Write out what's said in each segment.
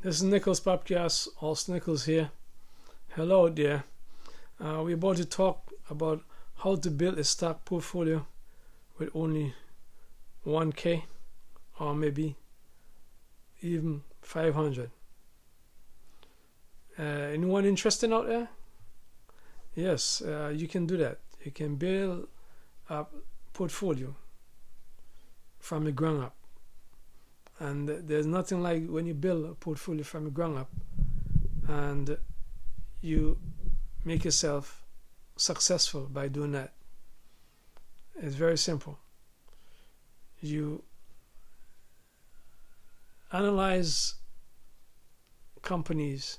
This is Nichols Podcast. Al Nichols here. Hello there. Uh, we're about to talk about how to build a stock portfolio with only 1k or maybe even 500. Uh, anyone interested out there? Yes, uh, you can do that. You can build a portfolio from the ground up. And there's nothing like when you build a portfolio from the ground up and you make yourself successful by doing that. It's very simple. You analyze companies,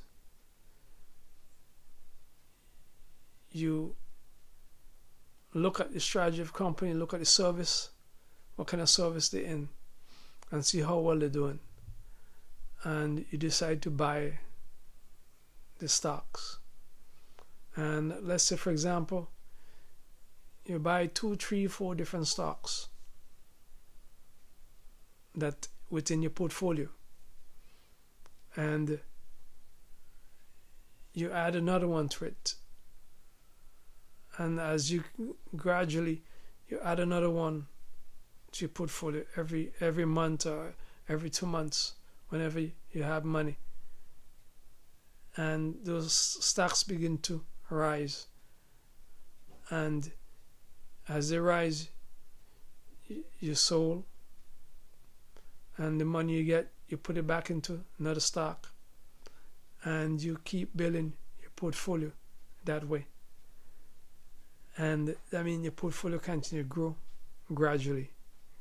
you look at the strategy of company, look at the service, what kind of service they're in, and see how well they're doing. And you decide to buy the stocks. And let's say, for example, you buy two, three, four different stocks that within your portfolio. And you add another one to it. And as you gradually you add another one to your portfolio every every month or every two months, whenever you have money. And those stocks begin to rise. And as they rise, your soul and the money you get, you put it back into another stock, and you keep building your portfolio that way. And I mean, your portfolio continue to grow gradually,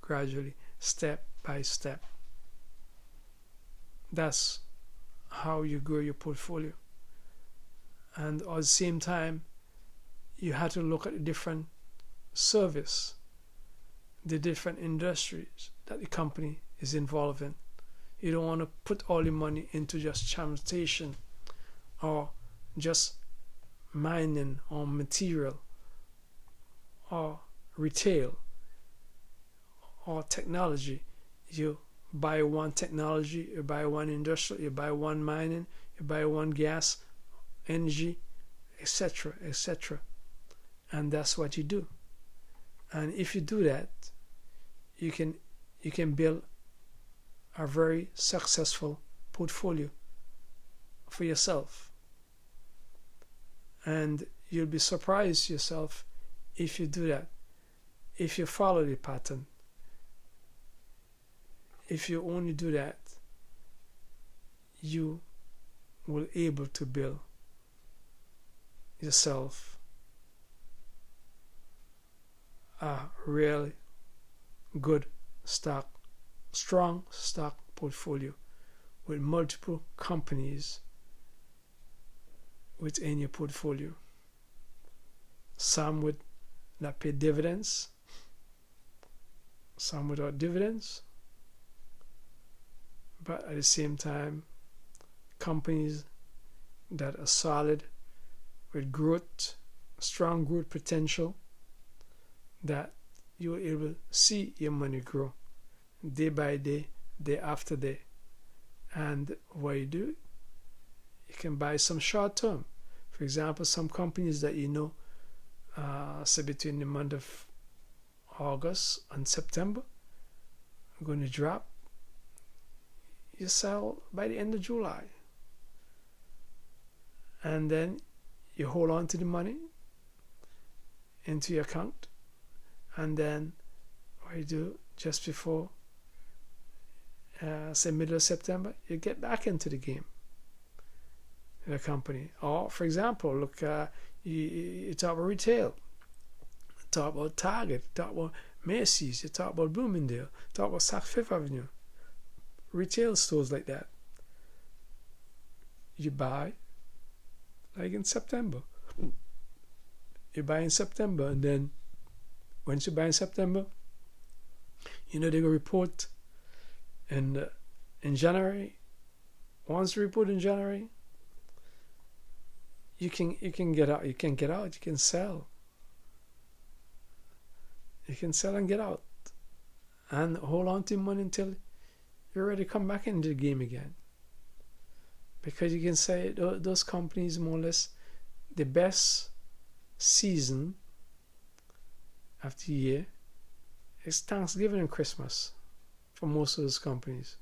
gradually, step by step. That's how you grow your portfolio. And at the same time, you have to look at the different service, the different industries that the company is involved in. You don't want to put all your money into just transportation or just mining or material or retail or technology. You buy one technology, you buy one industrial, you buy one mining, you buy one gas, energy, etc., etc. And that's what you do. And if you do that, you can you can build a very successful portfolio for yourself. And you'll be surprised yourself if you do that. If you follow the pattern. If you only do that, you will able to build yourself a really good stock, strong stock portfolio with multiple companies within your portfolio. Some would not pay dividends, some without dividends, but at the same time, companies that are solid with growth, strong growth potential, that you will able see your money grow day by day, day after day. And what you do, you can buy some short term. For example, some companies that you know, uh, say between the month of August and September, are going to drop. You sell by the end of July. And then you hold on to the money into your account. And then what you do just before uh, say middle of September you get back into the game in a company. Or for example look uh, you, you talk about retail talk about Target talk about Macy's you talk about Bloomingdale talk about Saks Fifth Avenue retail stores like that you buy like in September. You buy in September, and then once you buy in September, you know they go report in uh, in January. Once you report in January, you can you can get out. You can get out. You can sell. You can sell and get out, and hold on to money until you're ready to come back into the game again. because you can say those companies more or less the best season the year is Thanksgiving and Christmas for most of those companies,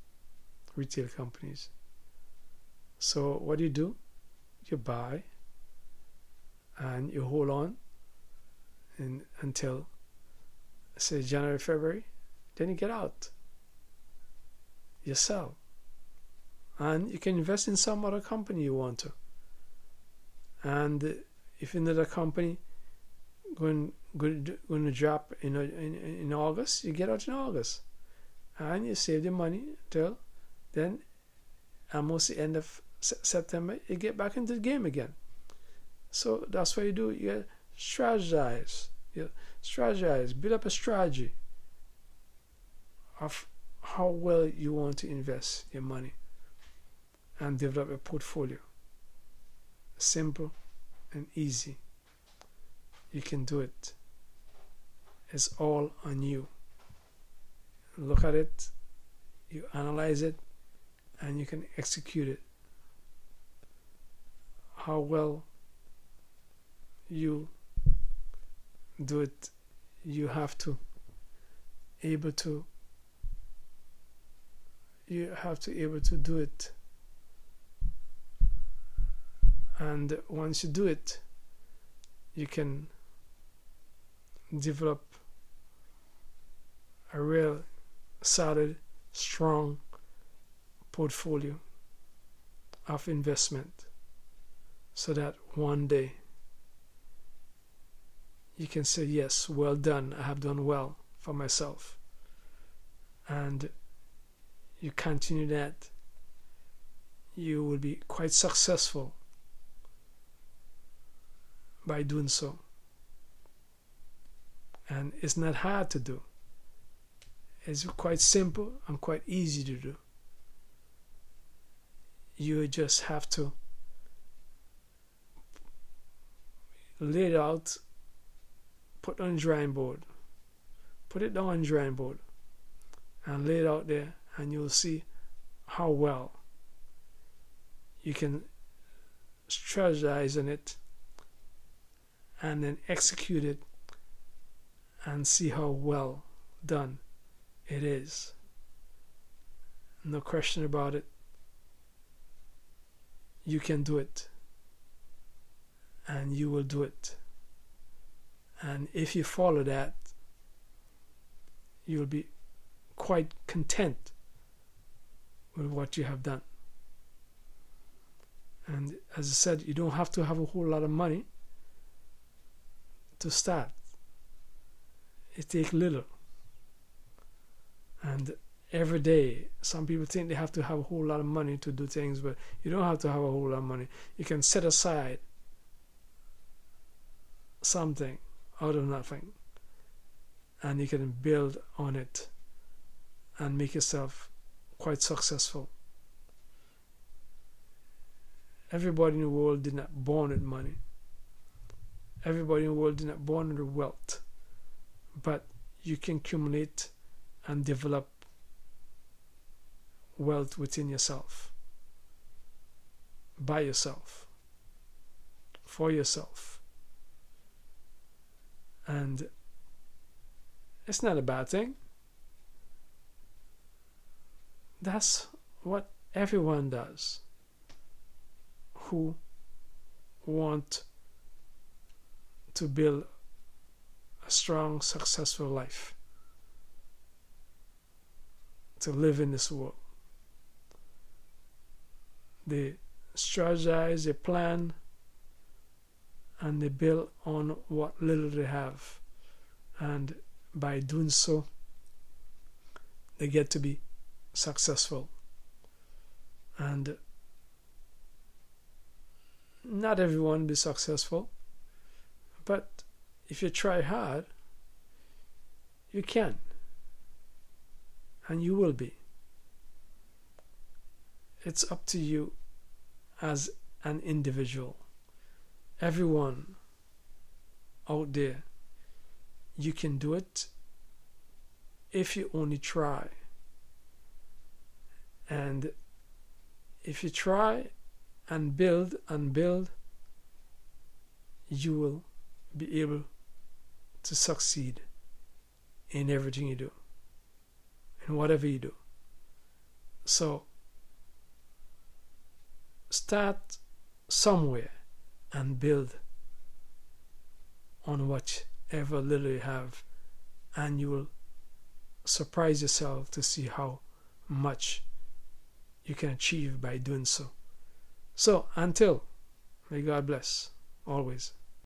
retail companies. So what do you do? You buy and you hold on in, until say January, February, then you get out. You sell. And you can invest in some other company you want to. And if another company going going, going to drop in, in in August, you get out in August, and you save the money till then almost the end of September, you get back into the game again. So that's what you do. You strategize. You strategize. Build up a strategy of how well you want to invest your money and develop a portfolio. Simple and easy. You can do it. It's all on you. Look at it, you analyze it, and you can execute it. How well you do it, you have to able to you have to be able to do it. And once you do it you can develop a real solid strong portfolio of investment so that one day you can say yes well done. I have done well for myself. And you continue that you will be quite successful by doing so. And it's not hard to do. It's quite simple and quite easy to do. You just have to lay it out, put on drawing board, put it down on drawing board, and lay it out there, and you'll see how well you can strategize on it and then execute it and see how well done it is. No question about it. You can do it. And you will do it. And if you follow that, you'll be quite content with what you have done. And as I said, you don't have to have a whole lot of money to start. It takes little. And every day, some people think they have to have a whole lot of money to do things, but you don't have to have a whole lot of money. You can set aside something out of nothing and you can build on it and make yourself quite successful. Everybody in the world did not born with money. Everybody in the world did not born with wealth, but you can accumulate and develop wealth within yourself, by yourself, for yourself. And it's not a bad thing. That's what everyone does who want to build a strong, successful life, to live in this world. They strategize, they plan, and they build on what little they have. And by doing so, they get to be successful. And not everyone be successful but if you try hard, you can. And you will be. It's up to you as an individual. Everyone out there, you can do it if you only try. And if you try and build and build, you will be able to succeed in everything you do, in whatever you do. So, start somewhere and build on whatever little you have, and you will surprise yourself to see how much you can achieve by doing so. So, until, may God bless always.